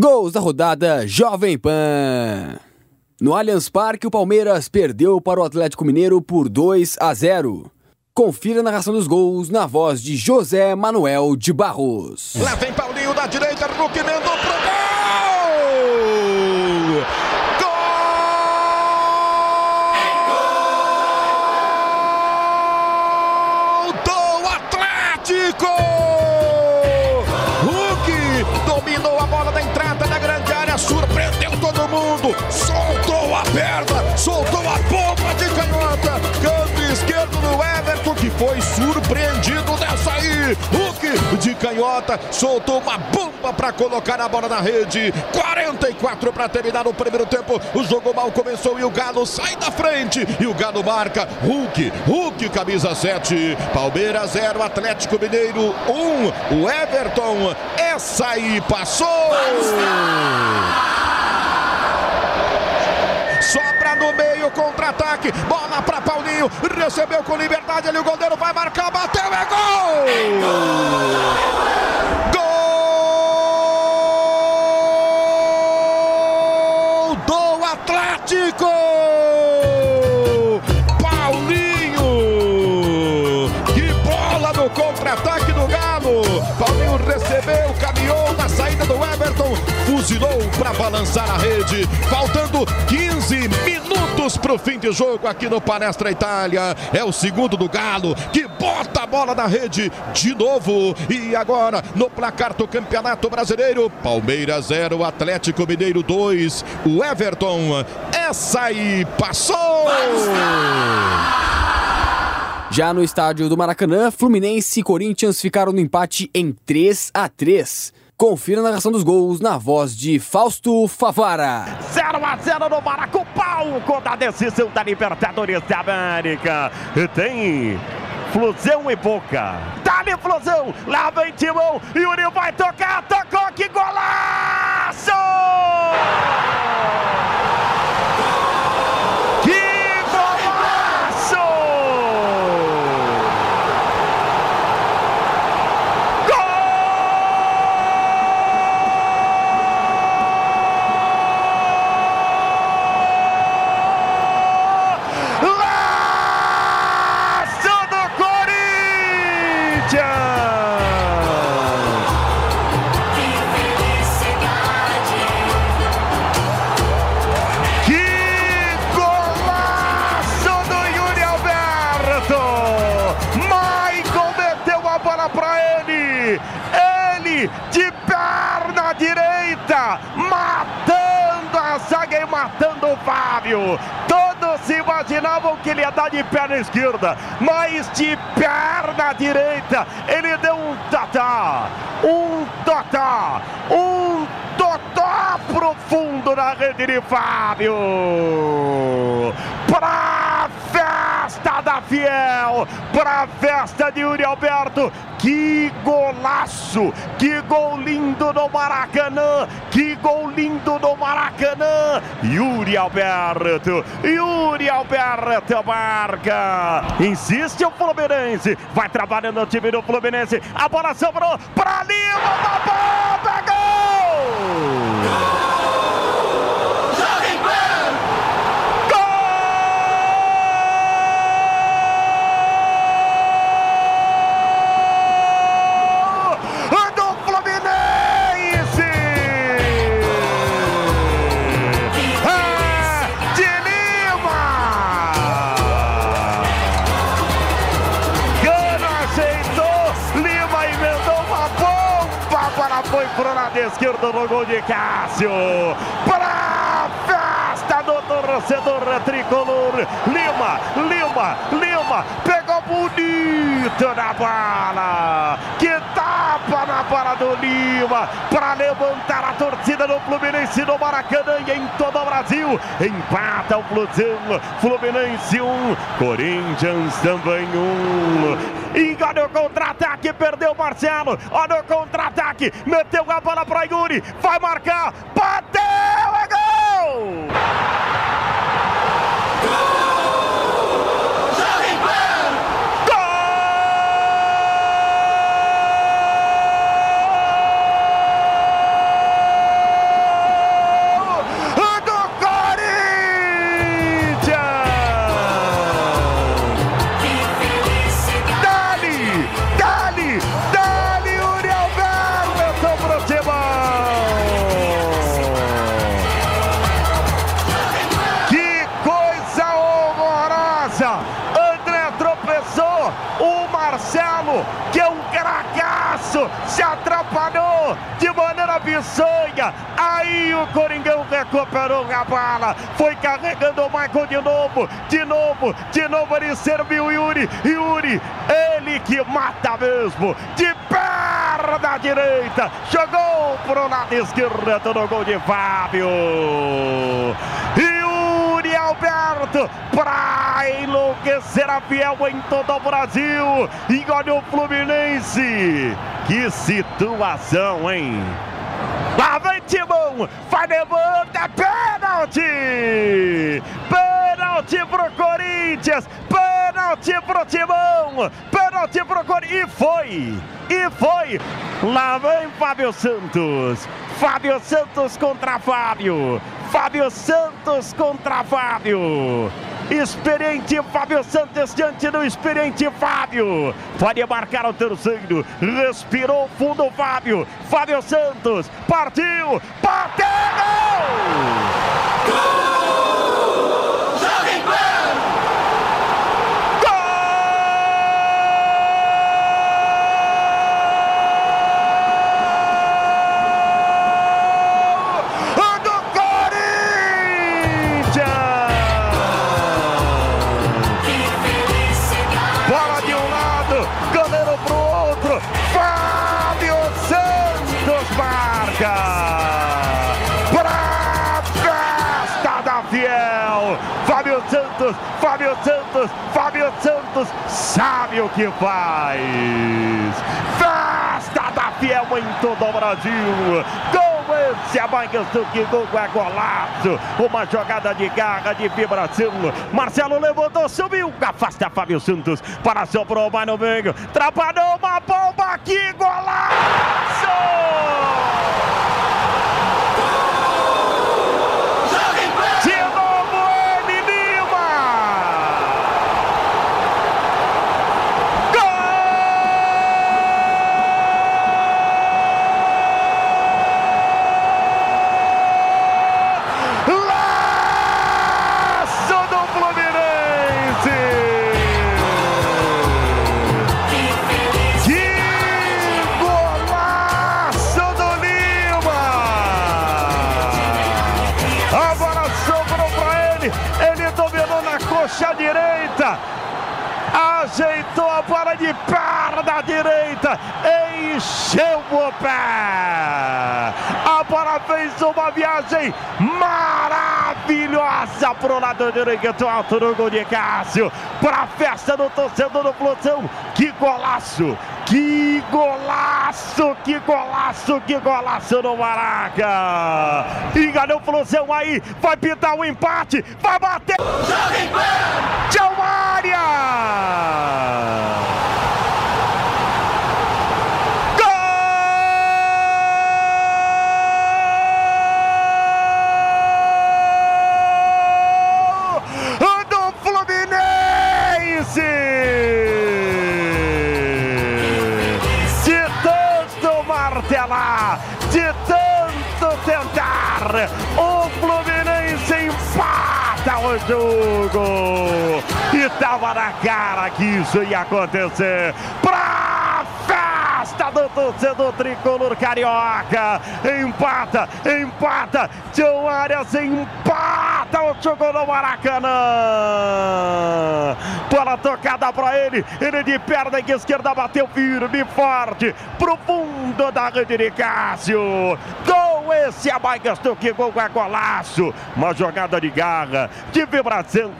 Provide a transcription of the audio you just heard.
Gols da rodada Jovem Pan. No Allianz Parque, o Palmeiras perdeu para o Atlético Mineiro por 2 a 0. Confira a narração dos gols na voz de José Manuel de Barros. Lá vem Paulinho da direita, foi surpreendido dessa aí. Hulk de canhota, soltou uma bomba para colocar a bola na rede. 44 para terminar o primeiro tempo. O jogo mal começou e o Galo sai da frente. E o Galo marca Hulk, Hulk, camisa 7. Palmeiras 0, Atlético Mineiro 1. O Everton, essa aí passou. Sobra no meio, contra-ataque. Bola para Paulinho. Recebeu com liberdade ali. O goleiro vai marcar. Bateu. É gol! Gol do Atlético! Paulinho! Que bola no contra-ataque do Galo! Paulinho recebeu, caminhou fuzilou para balançar a rede. Faltando 15 minutos para o fim de jogo aqui no Palestra Itália. É o segundo do Galo que bota a bola na rede de novo. E agora no placar do Campeonato Brasileiro: Palmeiras 0, Atlético Mineiro 2. O Everton, essa aí passou! Já no estádio do Maracanã, Fluminense e Corinthians ficaram no empate em 3 a 3. Confira a narração dos gols na voz de Fausto Favara. 0 a 0 no Maracopau da decisão da Libertadores da América. Tem Flusão e Boca. Dá-lhe Flusão, lá vem Timão, Yuri vai tocar, tocou, que golaço! Matando a zaga e matando o Fábio! Todos imaginavam que ele ia dar de perna esquerda, mas de perna direita ele deu um tatá, um tatá, um totó profundo na rede de Fábio. Pra Fiel, pra festa de Yuri Alberto. Que golaço, que gol lindo no Maracanã, que gol lindo no Maracanã. Yuri Alberto, Yuri Alberto marca. Insiste o Fluminense, vai trabalhando o time do Fluminense. A bola sobrou pra Lima, bomba, gol! Gol foi pro lado esquerdo no gol de Cássio. Pra festa do torcedor tricolor, Lima, Lima, Lima, pegou bonito na bola. Que tapa na bola do Lima para levantar a torcida do Fluminense no Maracanã e em todo o Brasil. Empata o Flusão, Fluminense 1, Corinthians também 1. E olha o contra-ataque, perdeu o Marcelo. Olha o contra-ataque, meteu a bola para Yuri, vai marcar, bateu, isso, se atrapalhou de maneira bizonha. Aí o Coringão recuperou a bala, foi carregando o Michael de novo, de novo, de novo ele serviu Yuri, Yuri, ele que mata mesmo, de perna direita, jogou pro lado esquerdo no gol de Fábio. Yuri Alberto para enlouquecer a fiel em todo o Brasil. E olha o Fluminense. Que situação, hein? Lá vem Timão, vai levanta, pênalti! Pênalti pro Corinthians, pênalti pro Timão, pênalti pro Corinthians, e foi, e foi! Lá vem Fábio Santos, Fábio Santos contra Fábio, Fábio Santos contra Fábio. Experiente Fábio Santos diante do experiente Fábio. Pode marcar o terceiro. Respirou fundo Fábio. Fábio Santos partiu. Bateu! Fábio Santos, Fábio Santos, Fábio Santos sabe o que faz. Festa da Fiel em todo o Brasil. Gol esse, a Manchester que gol é golaço. Uma jogada de garra, de vibração. Marcelo levantou, subiu, afasta Fábio Santos. Para sobrou mais no meio. Trabalhou uma bomba aqui, golaço! Coxa direita. Ajeitou a bola de perna direita. Encheu o pé. A bola fez uma viagem maravilhosa pro lado direito. Alto no gol de Cássio. Para a festa do torcedor do Plutão. Que golaço. Que golaço, que golaço, que golaço no Maraca. Enganou o Flusão aí, vai pintar o um empate, vai bater. Tchau, Mária. Jogo. E tava na cara que isso ia acontecer. Pra festa do torcedor tricolor carioca. Empata, empata. João Arias empata o jogo no Maracanã. Bola tocada para ele. Ele de perna esquerda bateu firme, forte, profundo da rede de Cássio. Gol esse a mais que gol é golaço. Uma jogada de garra, de vibração.